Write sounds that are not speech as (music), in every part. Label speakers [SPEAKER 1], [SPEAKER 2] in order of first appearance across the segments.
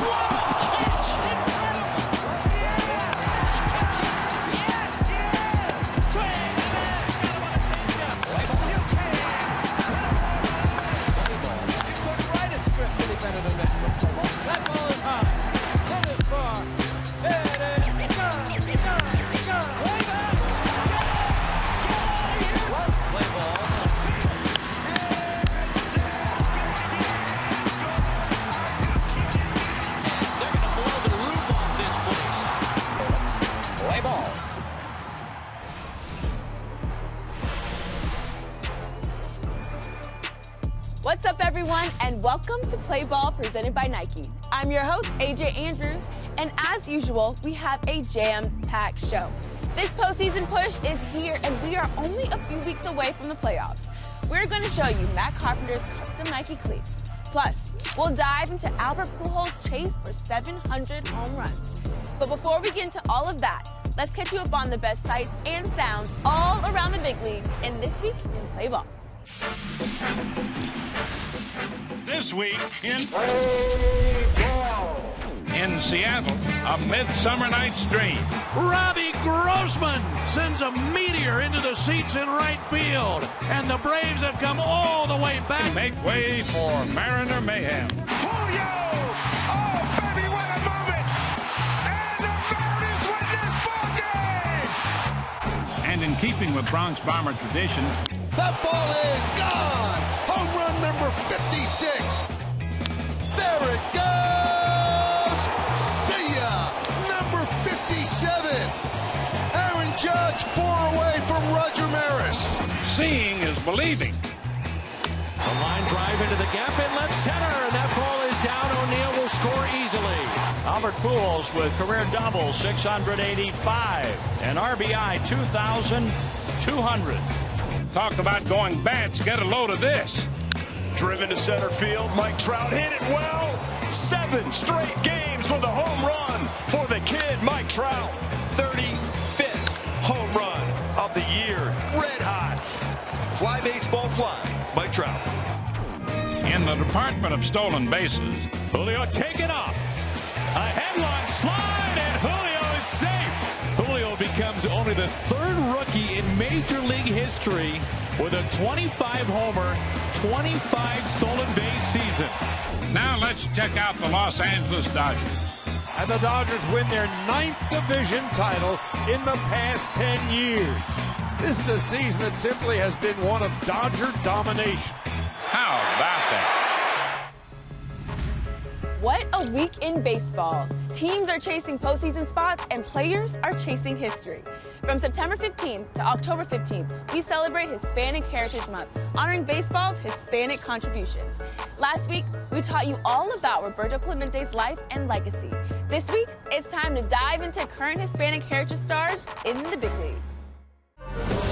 [SPEAKER 1] Whoa! What's up, everyone, and welcome to Play Ball presented by Nike. I'm your host, AJ Andrews, and as usual, we have a jam packed show. This postseason push is here, and we are only a few weeks away from the playoffs. We're going to show you Matt Carpenter's custom Nike cleats. Plus, we'll dive into Albert Pujols' chase for 700 home runs. But before we get into all of that, let's catch you up on the best sights and sounds all around the big leagues in this week in Play Ball.
[SPEAKER 2] This week in in Seattle, a Midsummer Night's Dream.
[SPEAKER 3] Robbie Grossman sends a meteor into the seats in right field, and the Braves have come all the way back.
[SPEAKER 2] Make way for Mariner Mayhem.
[SPEAKER 4] Julio! Oh, baby, what a moment! And the Mariners win this ball game!
[SPEAKER 2] And in keeping with Bronx Bomber tradition,
[SPEAKER 5] That ball is gone. Home run number 56. There it goes. See ya. Number 57. Aaron Judge four away from Roger Maris.
[SPEAKER 2] seeing is believing.
[SPEAKER 3] A line drive into the gap in left center, and that ball is down. O'Neill will score easily.
[SPEAKER 6] Albert Pujols with career double 685 and RBI 2,200.
[SPEAKER 2] Talk about going bats. Get a load of this.
[SPEAKER 4] Driven to center field, Mike Trout hit it well. Seven straight games with a home run for the kid, Mike Trout. 35th home run of the year. Red hot. Fly baseball fly, Mike Trout.
[SPEAKER 2] In the Department of Stolen Bases,
[SPEAKER 3] Julio taken off. A headlock slide, and Julio is safe. Julio becomes only the third rookie in Major League history with a 25 homer, 25 stolen base season.
[SPEAKER 2] now let's check out the Los Angeles Dodgers.
[SPEAKER 7] And the Dodgers win their ninth division title in the past 10 years. This is a season that simply has been one of Dodger domination.
[SPEAKER 2] How about that?
[SPEAKER 1] What a week in baseball. Teams are chasing postseason spots and players are chasing history. From September 15th to October 15th, we celebrate Hispanic Heritage Month, honoring baseball's Hispanic contributions. Last week, we taught you all about Roberto Clemente's life and legacy. This week, it's time to dive into current Hispanic heritage stars in the big leagues.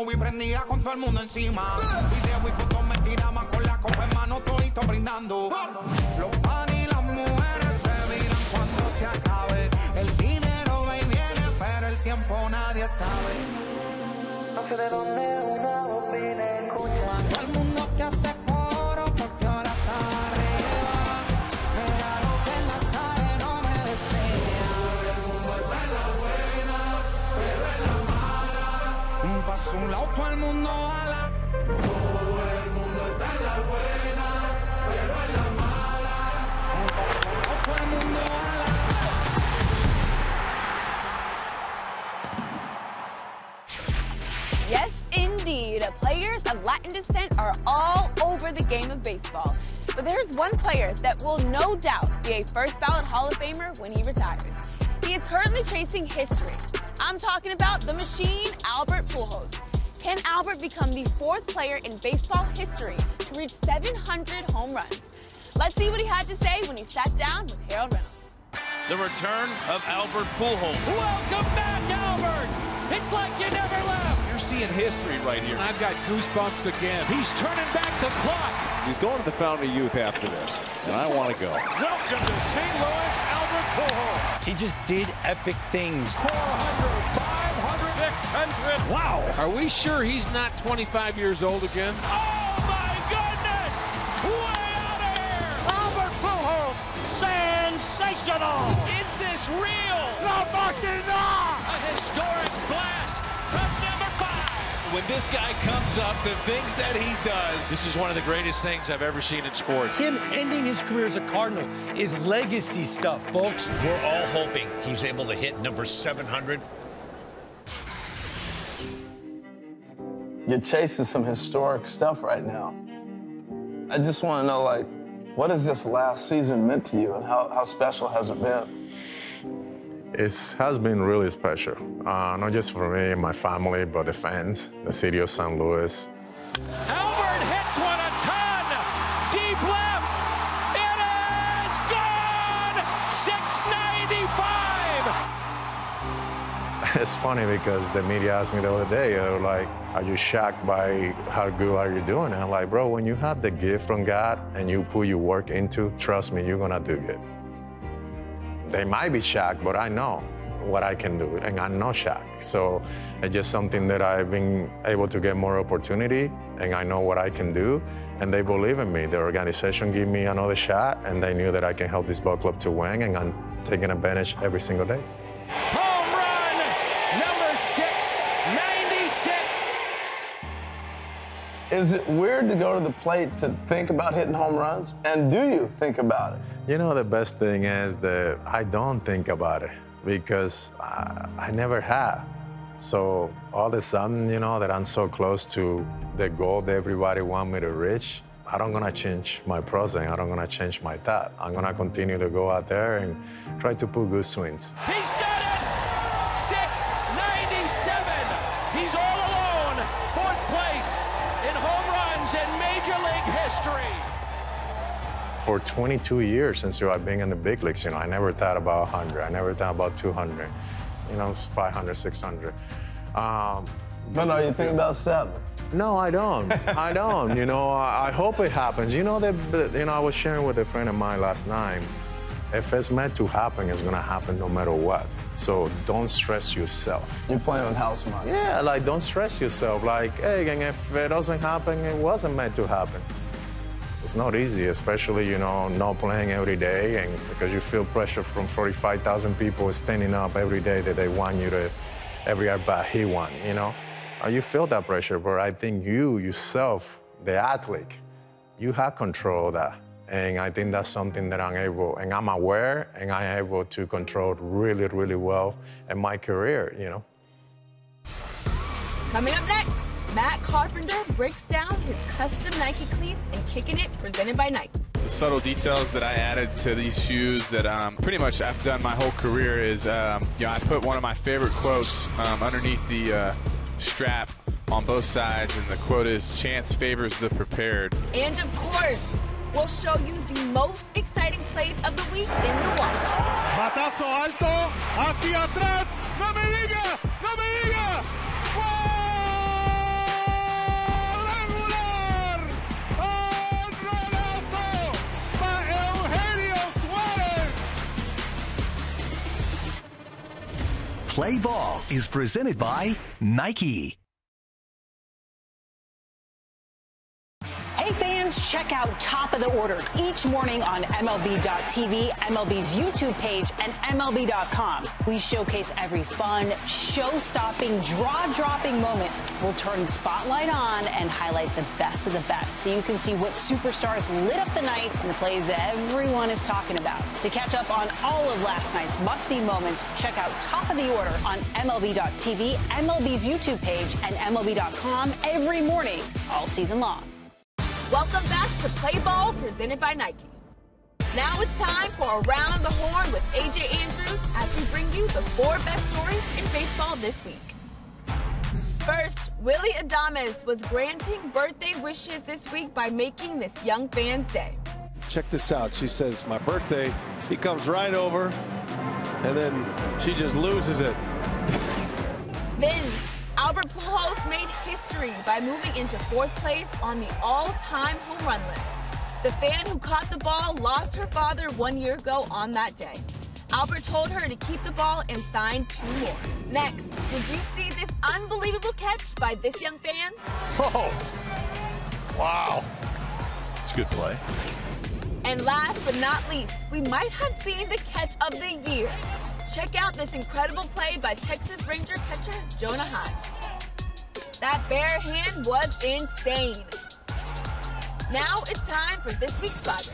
[SPEAKER 8] Movie prendía con todo el mundo encima. Video y fotos me tiraban con la copa en mano, todito brindando. Los pan y las mujeres se miran cuando se acabe. El dinero va y viene, pero el tiempo nadie sabe. No sé de dónde Un mundo la.
[SPEAKER 1] Yes, indeed. Players of Latin descent are all over the game of baseball. But there's one player that will no doubt be a first ballot Hall of Famer when he retires. He is currently chasing history. I'm talking about the machine, Albert Pujols. Can Albert become the fourth player in baseball history to reach 700 home runs? Let's see what he had to say when he sat down with Harold Reynolds.
[SPEAKER 6] The return of Albert Pujols.
[SPEAKER 3] Welcome back, Albert. It's like you never left.
[SPEAKER 9] You're seeing history right here.
[SPEAKER 7] I've got goosebumps again.
[SPEAKER 3] He's turning back the clock.
[SPEAKER 9] He's going to the Fountain of Youth after this, and I want to go.
[SPEAKER 6] Welcome to St. Louis, Albert Pujols.
[SPEAKER 10] He just did epic things.
[SPEAKER 6] 400, 500, 600.
[SPEAKER 3] Wow.
[SPEAKER 7] Are we sure he's not 25 years old again?
[SPEAKER 6] Oh my goodness! Way out of here! Albert Pujols, sensational!
[SPEAKER 3] Is this real?
[SPEAKER 6] La máquina!
[SPEAKER 3] A historic blast from number five.
[SPEAKER 9] When this guy comes up, the things that he does.
[SPEAKER 6] This is one of the greatest things I've ever seen in sports.
[SPEAKER 10] Him ending his career as a Cardinal is legacy stuff, folks.
[SPEAKER 11] We're all hoping he's able to hit number 700.
[SPEAKER 12] You're chasing some historic stuff right now. I just want to know, like, what has this last season meant to you and how, how special has it been?
[SPEAKER 13] It has been really special, uh, not just for me and my family, but the fans, the city of St. Louis.
[SPEAKER 3] Albert
[SPEAKER 13] It's funny because the media asked me the other day, they were like, are you shocked by how good are you doing? And I'm like, bro, when you have the gift from God and you put your work into, trust me, you're gonna do good. They might be shocked, but I know what I can do, and I'm not shocked. So it's just something that I've been able to get more opportunity, and I know what I can do, and they believe in me. The organization gave me another shot, and they knew that I can help this ball club to win, and I'm taking advantage every single day.
[SPEAKER 12] Is it weird to go to the plate to think about hitting home runs? And do you think about it?
[SPEAKER 13] You know, the best thing is that I don't think about it because I, I never have. So all of a sudden, you know, that I'm so close to the goal that everybody want me to reach, I don't gonna change my process. I don't gonna change my thought. I'm gonna continue to go out there and try to put good swings.
[SPEAKER 3] He's done it. 697. He's all alone. Fourth place in home runs in Major League history.
[SPEAKER 13] For 22 years since I've been in the big leagues, you know, I never thought about 100. I never thought about 200. You know, 500, 600. Um,
[SPEAKER 12] But are you thinking about seven?
[SPEAKER 13] No, I don't. I don't. You know, I, I hope it happens. You know that. You know, I was sharing with a friend of mine last night. If it's meant to happen, it's gonna happen no matter what. So don't stress yourself.
[SPEAKER 12] You're playing with house money.
[SPEAKER 13] Yeah, like don't stress yourself. Like, hey, and if it doesn't happen, it wasn't meant to happen. It's not easy, especially you know not playing every day, and because you feel pressure from 45,000 people standing up every day that they want you to every at bat hit one. You know, Uh, you feel that pressure, but I think you yourself, the athlete, you have control of that. And I think that's something that I'm able, and I'm aware, and I'm able to control really, really well in my career, you know.
[SPEAKER 1] Coming up next, Matt Carpenter breaks down his custom Nike cleats and kicking it presented by Nike.
[SPEAKER 14] The subtle details that I added to these shoes that um, pretty much I've done my whole career is, um, you know, I put one of my favorite quotes um, underneath the uh, strap on both sides, and the quote is, chance favors the prepared.
[SPEAKER 1] And of course, we'll show you the most exciting plays of the week in the walk.
[SPEAKER 7] Batazo alto, hacia atrás. No me diga, no me diga. ¡Cuadrangular! ¡Jonronazo para Eugenio Suárez!
[SPEAKER 15] Play Ball is presented by Nike.
[SPEAKER 16] Fans, check out Top of the Order each morning on MLB.tv, MLB's YouTube page, and MLB.com. We showcase every fun, show-stopping, draw-dropping moment. We'll turn the spotlight on and highlight the best of the best so you can see what superstars lit up the night and the plays everyone is talking about. To catch up on all of last night's must-see moments, check out Top of the Order on MLB.tv, MLB's YouTube page, and MLB.com every morning, all season long.
[SPEAKER 1] Welcome back to Play Ball presented by Nike. Now it's time for Around the Horn with AJ Andrews as we bring you the four best stories in baseball this week. First, Willy Adames was granting birthday wishes this week by making this young fan's day.
[SPEAKER 4] Check this out. She says, my birthday. He comes right over, and then she just loses it.
[SPEAKER 1] Then Albert Pujols made history by moving into fourth place on the all-time home run list. The fan who caught the ball lost her father one year ago on that day. Albert told her to keep the ball and signed two more. Next, did you see this unbelievable catch by this young fan?
[SPEAKER 5] Oh, wow. It's a good play.
[SPEAKER 1] And last but not least, we might have seen the catch of the year. Check out this incredible play by Texas Ranger catcher Jonah Heim. That bare hand was insane. Now it's time for this week's Slugger.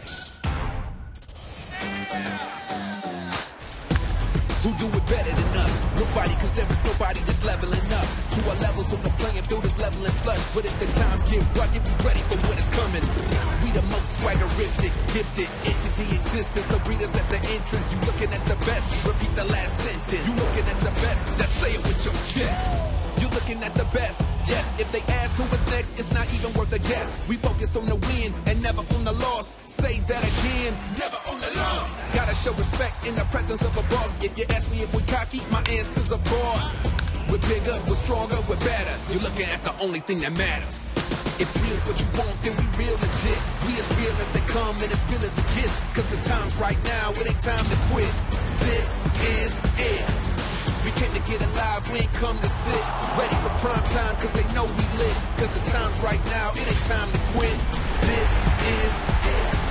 [SPEAKER 17] Who do it better than us? Nobody, cause there is nobody that's leveling up to our levels on the playing field is leveling flush. But if the times get rugged, be ready for what is coming. We the most swaggerific, gifted entity existence. So us at the entrance. You looking at the best, repeat the last sentence. You looking at the best, let's say it with your chest. You looking at the best, yes. If they ask who is next, it's not even worth a guess. We focus on the win and never on the loss. Say that again, never on the loss. Gotta show respect in the presence of a boss. If you ask me if we cocky, my answer's of course. We're bigger, we're stronger, we're better. You're looking at the only thing that matters. If real's what you want, then we real legit. We as real as they come and as real as it gets. Cause the time's right now, it ain't time to quit. This is it. We came to get alive, we ain't come to sit. Ready for prime time, cause Cause the time's right now, it ain't time to quit. This is it.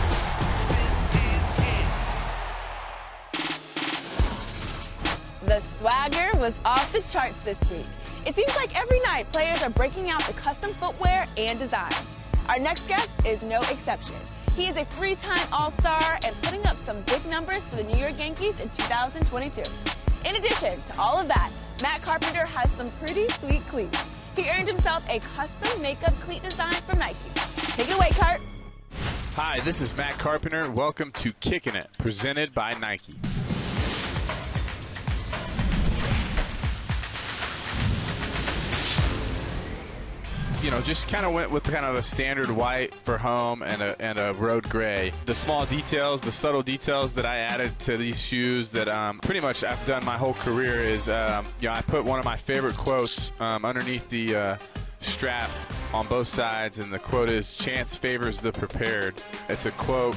[SPEAKER 1] The swagger was off the charts this week. It seems like every night players are breaking out the custom footwear and designs. Our next guest is no exception. He is a three-time All-Star and putting up some big numbers for the New York Yankees in 2022. In addition to all of that, Matt Carpenter has some pretty sweet cleats. He earned himself a custom makeup cleat design from Nike. Take it away, Cart.
[SPEAKER 14] Hi, this is Matt Carpenter. Welcome to Kicking It, presented by Nike. You know, just kind of went with kind of a standard white for home and a, and a road gray. The small details, the subtle details that I added to these shoes that um, pretty much I've done my whole career is, um, you know, I put one of my favorite quotes um, underneath the uh, strap on both sides, and the quote is "Chance favors the prepared." It's a quote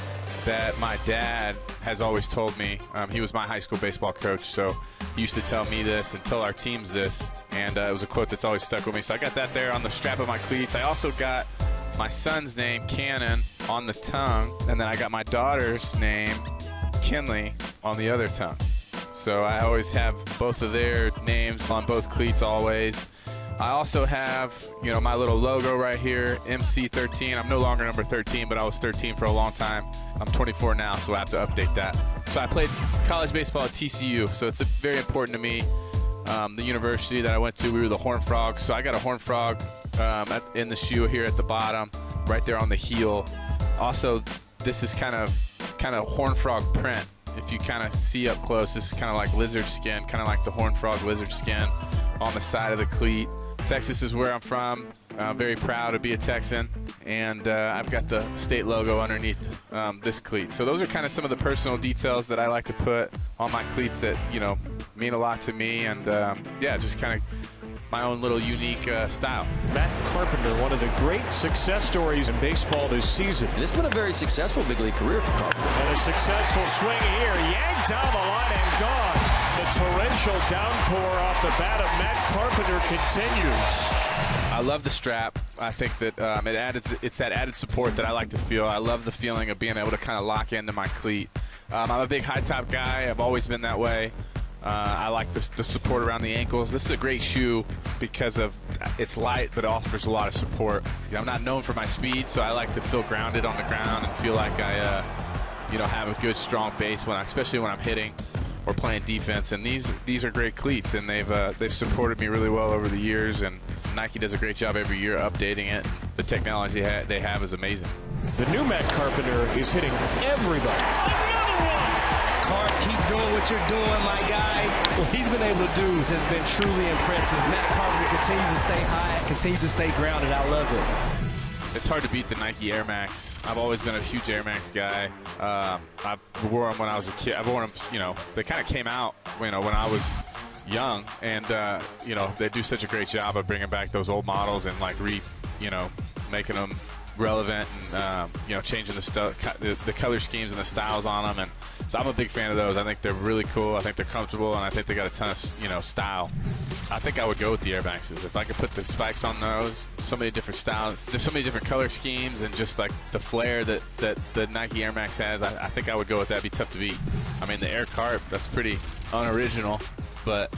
[SPEAKER 14] that my dad has always told me. Um, he was my high school baseball coach, so he used to tell me this and tell our teams this, and uh, it was a quote that's always stuck with me. So I got that there on the strap of my cleats. I also got my son's name, Cannon, on the tongue, and then I got my daughter's name, Kinley, on the other tongue. So I always have both of their names on both cleats always. I also have, you know, my little logo right here, MC13. I'm no longer number 13, but I was 13 for a long time. I'm 24 now, so I have to update that. So I played college baseball at TCU, so it's very important to me. Um, the university that I went to, we were the Horn Frogs, so I got a Horn Frog um, at, in the shoe here at the bottom, right there on the heel. Also, this is kind of kind of Horn Frog print. If you kind of see up close, this is kind of like lizard skin, kind of like the Horn Frog lizard skin on the side of the cleat. Texas is where I'm from. I'm very proud to be a Texan, and uh, I've got the state logo underneath um, this cleat. So those are kind of some of the personal details that I like to put on my cleats that you know mean a lot to me, and um, yeah, just kind of my own little unique uh, style.
[SPEAKER 10] Matt Carpenter, one of the great success stories in baseball this season.
[SPEAKER 18] And it's been a very successful big league career for Carpenter.
[SPEAKER 10] And a successful swing here, yanked down the line and gone. Torrential downpour off the bat of Matt Carpenter continues.
[SPEAKER 14] I love the strap. I think that um, it added, it's that added support that I like to feel. I love the feeling of being able to kind of lock into my cleat. Um, I'm a big high top guy. I've always been that way. Uh, I like the, the, support around the ankles. This is a great shoe because of it's light, but it offers a lot of support. You know, I'm not known for my speed, so I like to feel grounded on the ground and feel like I, uh, you know, have a good strong base when, I, especially when I'm hitting or playing defense. And these these are great cleats, and they've uh, they've supported me really well over the years. And Nike does a great job every year updating it. The technology ha they have is amazing.
[SPEAKER 10] The new Matt Carpenter is hitting everybody.
[SPEAKER 19] Cart, keep doing what you're doing, my guy. What he's been able to do has been truly impressive. Matt Carpenter continues to stay high, continues to stay grounded. I love it
[SPEAKER 14] it's hard to beat the Nike Air Max. I've always been a huge Air Max guy. Um, I wore them when I was a kid. I wore them, you know, they kind of came out, you know, when I was young, and uh, you know they do such a great job of bringing back those old models and like re, you know, making them relevant and um, you know changing the, stu- the the color schemes and the styles on them and so I'm a big fan of those. I think they're really cool. I think they're comfortable, and I think they got a ton of you know style. I think I would go with the Air Maxes if I could put the spikes on those. So many different styles. There's so many different color schemes, and just like the flair that that the Nike Air Max has. I, I think I would go with that. It'd be tough to beat. I mean, the Air Carp that's pretty unoriginal, but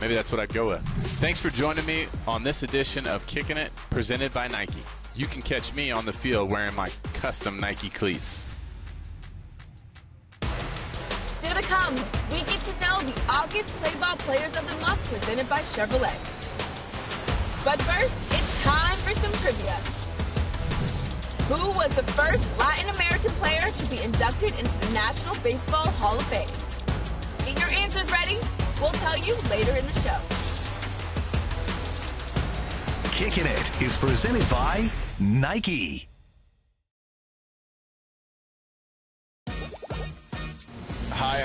[SPEAKER 14] maybe that's what I'd go with. Thanks for joining me on this edition of Kicking It, presented by Nike. You can catch me on the field wearing my custom Nike cleats.
[SPEAKER 20] Still to come, we get to know the August Play Ball Players of the Month presented by Chevrolet. But first, it's time for some trivia. Who was the first Latin American player to be inducted into the National Baseball Hall of Fame? Get your answers ready. We'll tell you later in the show.
[SPEAKER 8] Kicking It is presented by Nike.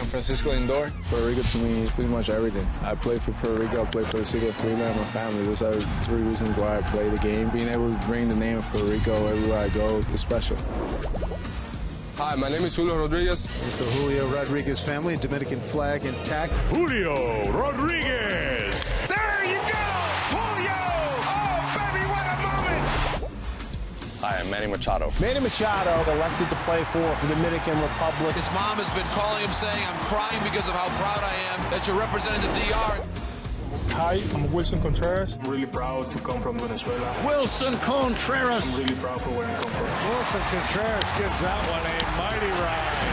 [SPEAKER 21] Hi, I'm Francisco Lindor. Puerto Rico to me is pretty much everything. I play for Puerto Rico, I play for the city of Cleveland, my family. Those are three reasons why I play the game. Being able to bring the name of Puerto Rico everywhere I go is special.
[SPEAKER 22] Hi, my name is Julio Rodriguez.
[SPEAKER 23] Mr. Julio Rodriguez family, Dominican flag intact.
[SPEAKER 10] Julio Rodriguez.
[SPEAKER 24] Hi, I'm Manny Machado.
[SPEAKER 19] Manny Machado elected to play for the Dominican Republic.
[SPEAKER 25] His mom has been calling him saying, I'm crying because of how proud I am that you're representing the DR.
[SPEAKER 26] Hi, I'm Willson Contreras. I'm really proud to come from Venezuela.
[SPEAKER 27] Willson Contreras.
[SPEAKER 26] I'm really proud for where I come from.
[SPEAKER 10] Willson Contreras gives that one a mighty ride.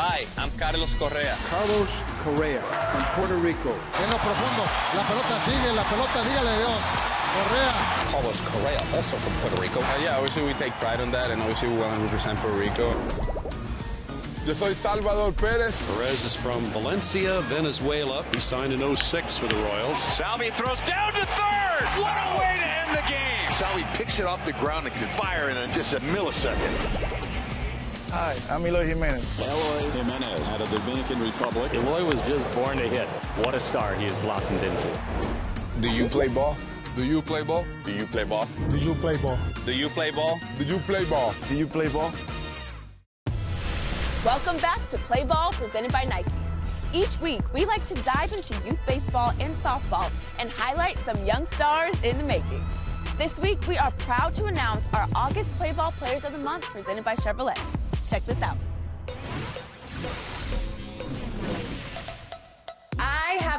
[SPEAKER 24] Hi, I'm Carlos Correa.
[SPEAKER 23] Carlos Correa from Puerto Rico.
[SPEAKER 5] En lo profundo, la pelota sigue, la pelota, dígale Dios. Correa.
[SPEAKER 24] Carlos Correa, also from Puerto Rico.
[SPEAKER 22] Uh, yeah, obviously we take pride on that, and obviously we want to represent Puerto Rico.
[SPEAKER 28] Yo soy Salvador Perez.
[SPEAKER 29] Perez is from Valencia, Venezuela. He signed in 06 for the Royals.
[SPEAKER 30] Salvy throws down to third. What a way to end the game.
[SPEAKER 5] Salvy picks it off the ground and can fire in just a millisecond.
[SPEAKER 21] Hi, I'm Eloy Jimenez.
[SPEAKER 29] Eloy Jimenez out of the Dominican Republic.
[SPEAKER 31] Eloy was just born to hit. What a star he has blossomed into.
[SPEAKER 22] Do you play ball? Do you play ball?
[SPEAKER 24] Do you play ball?
[SPEAKER 26] Do you play ball?
[SPEAKER 24] Do you play ball?
[SPEAKER 22] Do you play ball?
[SPEAKER 21] Do you play ball?
[SPEAKER 20] Welcome back to Play Ball presented by Nike. Each week, we like to dive into youth baseball and softball and highlight some young stars in the making. This week, we are proud to announce our August Play Ball Players of the Month presented by Chevrolet. Check this out.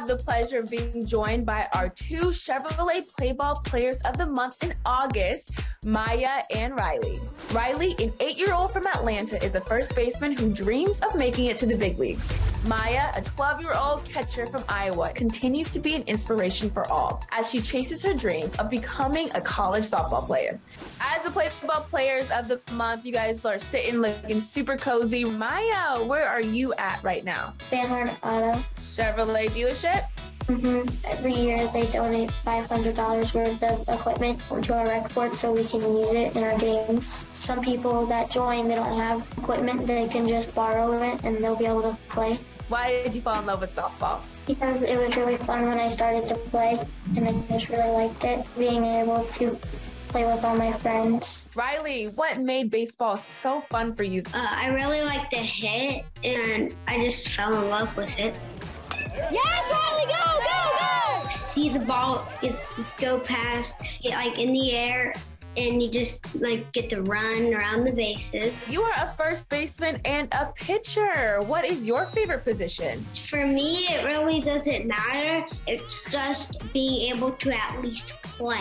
[SPEAKER 20] Have the pleasure of being joined by our two Chevrolet Play Ball Players of the Month in August, Maya and Riley. Riley, an eight year old from Atlanta, is a first baseman who dreams of making it to the big leagues. Maya, a 12 year old catcher from Iowa, continues to be an inspiration for all as she chases her dream of becoming a college softball player. As the Play Ball Players of the Month, you guys are sitting looking super cozy. Maya, where are you at right now?
[SPEAKER 32] Horn Auto.
[SPEAKER 20] Chevrolet dealership?
[SPEAKER 32] Mm-hmm. Every year they donate $500 worth of equipment to our rec board so we can use it in our games. Some people that join, they don't have equipment, they can just borrow it and they'll be able to play.
[SPEAKER 20] Why did you fall in love with softball?
[SPEAKER 32] Because it was really fun when I started to play and I just really liked it, being able to play with all my friends.
[SPEAKER 20] Riley, what made baseball so fun for you?
[SPEAKER 32] Uh, I really like to hit and I just fell in love with it.
[SPEAKER 20] Yes, Riley, go, go, go!
[SPEAKER 32] See the ball it, go past, it, like in the air, and you just like get to run around the bases.
[SPEAKER 20] You are a first baseman and a pitcher. What is your favorite position?
[SPEAKER 32] For me, it really doesn't matter. It's just being able to at least play.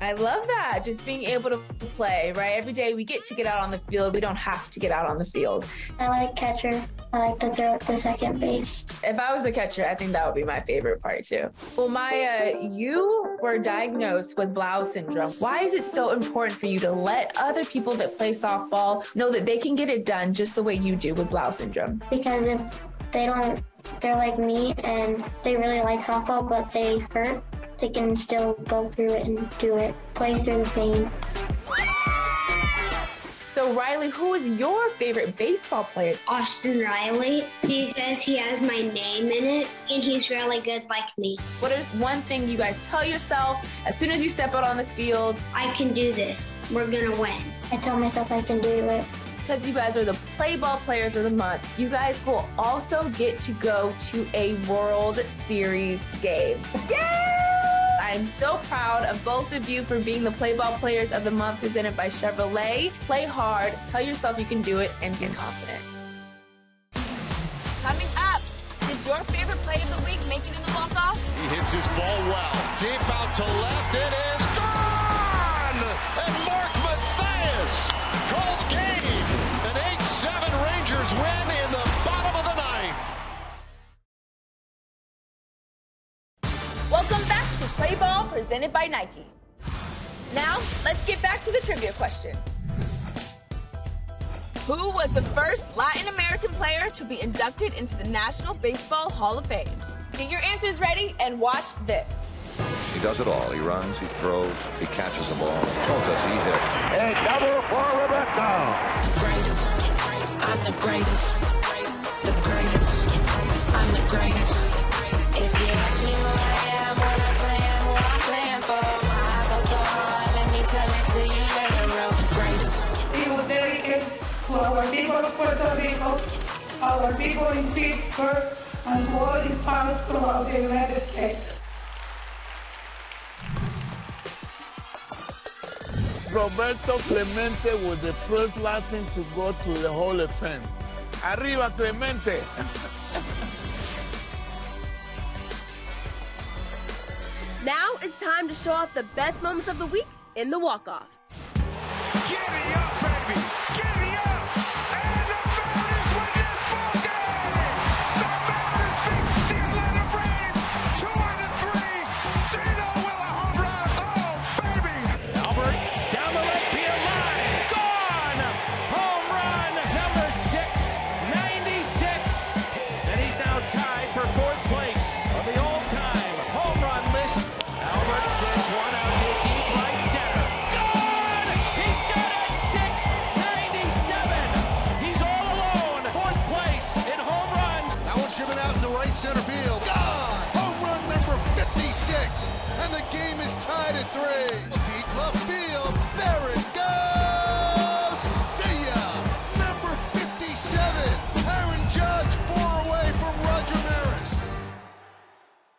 [SPEAKER 20] I love that. Just being able to play, right? Every day we get to get out on the field. We don't have to get out on the field.
[SPEAKER 32] I like catcher. I like to throw at the second base.
[SPEAKER 20] If I was a catcher, I think that would be my favorite part too. Well, Maya, you were diagnosed with Blau syndrome. Why is it so important for you to let other people that play softball know that they can get it done just the way you do with Blau syndrome?
[SPEAKER 32] Because if they don't, they're like me and they really like softball, but they hurt, they can still go through it and do it, play through the pain.
[SPEAKER 20] So, Riley, who is your favorite baseball player?
[SPEAKER 33] Austin Riley because he has my name in it and he's really good like me.
[SPEAKER 20] What is one thing you guys tell yourself as soon as you step out on the field?
[SPEAKER 33] I can do this. We're going to win. I tell myself I can do it.
[SPEAKER 20] Because you guys are the play ball players of the month, you guys will also get to go to a World Series game. Yay! I'm so proud of both of you for being the Play Ball Players of the Month presented by Chevrolet. Play hard, tell yourself you can do it, and get confident. Coming up, did your favorite play of the week make it in the walk-off?
[SPEAKER 5] He hits his ball well. Deep out to left. It is
[SPEAKER 20] presented by Nike. Now, let's get back to the trivia question. Who was the first Latin American player to be inducted into the National Baseball Hall of Fame? Get your answers ready and watch this.
[SPEAKER 34] He does it all. He runs, he throws, he catches the ball. Oh, does he hit?
[SPEAKER 35] A double for Roberto.
[SPEAKER 36] Greatest. I'm the greatest. The greatest. I'm the greatest. Hard, tell it to you, let it roll. The greatest.
[SPEAKER 7] It was dedicated to our people of Puerto Rico, our people in Pittsburgh, and to all the fans throughout the United States.
[SPEAKER 28] Roberto Clemente was the first Latin to go to the Hall of Fame. Arriba, Clemente! (laughs)
[SPEAKER 20] Now it's time to show off the best moments of the week in the walk-off.